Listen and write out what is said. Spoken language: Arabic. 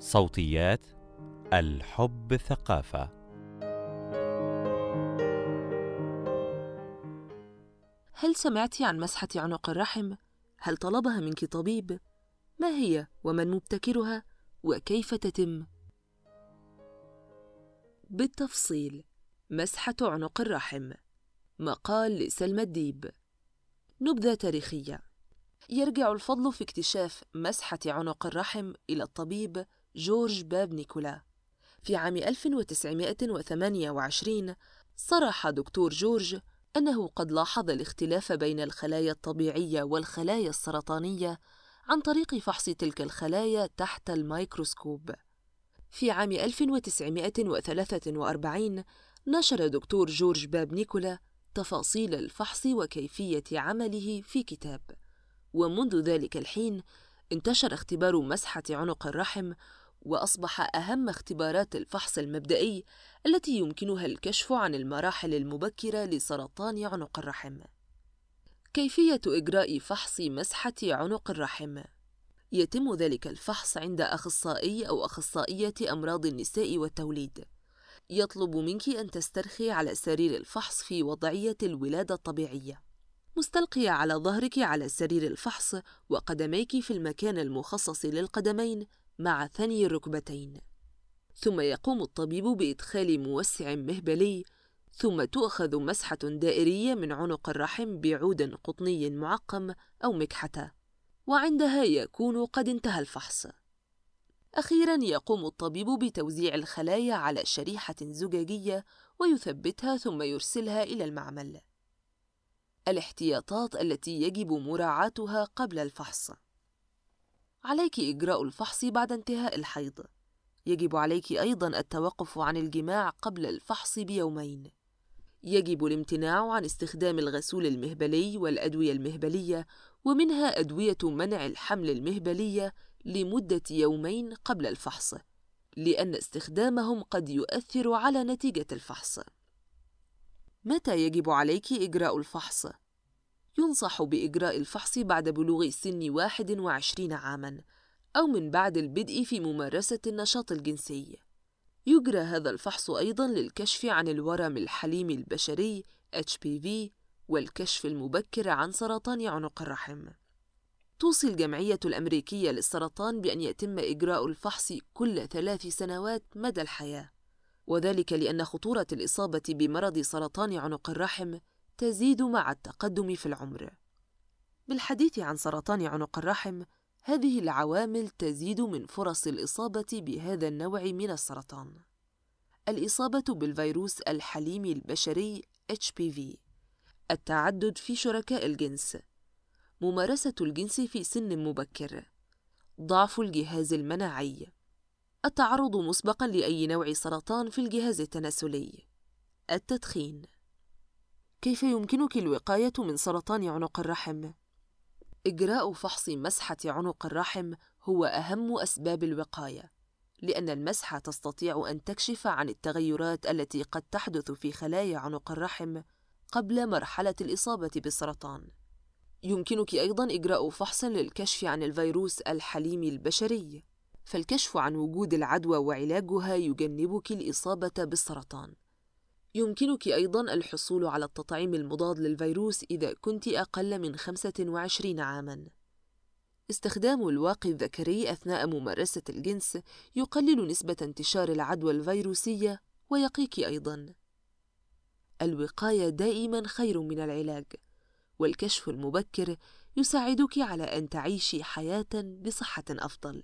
صوتيات الحب ثقافة هل سمعت عن مسحة عنق الرحم؟ هل طلبها منك طبيب؟ ما هي ومن مبتكرها وكيف تتم؟ بالتفصيل مسحة عنق الرحم مقال لسلمى الديب نبذة تاريخية يرجع الفضل في اكتشاف مسحة عنق الرحم إلى الطبيب جورج باب نيكولا في عام 1928 صرح دكتور جورج أنه قد لاحظ الاختلاف بين الخلايا الطبيعية والخلايا السرطانية عن طريق فحص تلك الخلايا تحت الميكروسكوب. في عام 1943 نشر دكتور جورج باب نيكولا تفاصيل الفحص وكيفية عمله في كتاب. ومنذ ذلك الحين انتشر اختبار مسحة عنق الرحم وأصبح أهم اختبارات الفحص المبدئي التي يمكنها الكشف عن المراحل المبكرة لسرطان عنق الرحم. كيفية إجراء فحص مسحة عنق الرحم؟ يتم ذلك الفحص عند أخصائي أو أخصائية أمراض النساء والتوليد. يطلب منك أن تسترخي على سرير الفحص في وضعية الولادة الطبيعية. مستلقيه على ظهرك على سرير الفحص وقدميك في المكان المخصص للقدمين مع ثني الركبتين ثم يقوم الطبيب بإدخال موسع مهبلي ثم تؤخذ مسحة دائرية من عنق الرحم بعود قطني معقم أو مكحتة وعندها يكون قد انتهى الفحص. أخيرا يقوم الطبيب بتوزيع الخلايا على شريحة زجاجية ويثبتها ثم يرسلها إلى المعمل. الاحتياطات التي يجب مراعاتها قبل الفحص. عليك إجراء الفحص بعد انتهاء الحيض. يجب عليك أيضا التوقف عن الجماع قبل الفحص بيومين. يجب الامتناع عن استخدام الغسول المهبلي والأدوية المهبلية ومنها أدوية منع الحمل المهبلية لمدة يومين قبل الفحص لأن استخدامهم قد يؤثر على نتيجة الفحص. متى يجب عليك إجراء الفحص؟ ينصح بإجراء الفحص بعد بلوغ سن 21 عاماً أو من بعد البدء في ممارسة النشاط الجنسي. يجرى هذا الفحص أيضاً للكشف عن الورم الحليم البشري HPV والكشف المبكر عن سرطان عنق الرحم. توصي الجمعية الأمريكية للسرطان بأن يتم إجراء الفحص كل ثلاث سنوات مدى الحياة، وذلك لأن خطورة الإصابة بمرض سرطان عنق الرحم تزيد مع التقدم في العمر. بالحديث عن سرطان عنق الرحم هذه العوامل تزيد من فرص الإصابة بهذا النوع من السرطان. الإصابة بالفيروس الحليمي البشري HPV التعدد في شركاء الجنس. ممارسة الجنس في سن مبكر. ضعف الجهاز المناعي. التعرض مسبقا لأي نوع سرطان في الجهاز التناسلي. التدخين. كيف يمكنك الوقاية من سرطان عنق الرحم؟ إجراء فحص مسحة عنق الرحم هو أهم أسباب الوقاية، لأن المسحة تستطيع أن تكشف عن التغيرات التي قد تحدث في خلايا عنق الرحم قبل مرحلة الإصابة بالسرطان. يمكنك أيضاً إجراء فحص للكشف عن الفيروس الحليمي البشري، فالكشف عن وجود العدوى وعلاجها يجنبك الإصابة بالسرطان. يمكنك أيضا الحصول على التطعيم المضاد للفيروس إذا كنت أقل من 25 عاماً. استخدام الواقي الذكري أثناء ممارسة الجنس يقلل نسبة انتشار العدوى الفيروسية ويقيك أيضاً. الوقاية دائماً خير من العلاج، والكشف المبكر يساعدك على أن تعيشي حياة بصحة أفضل.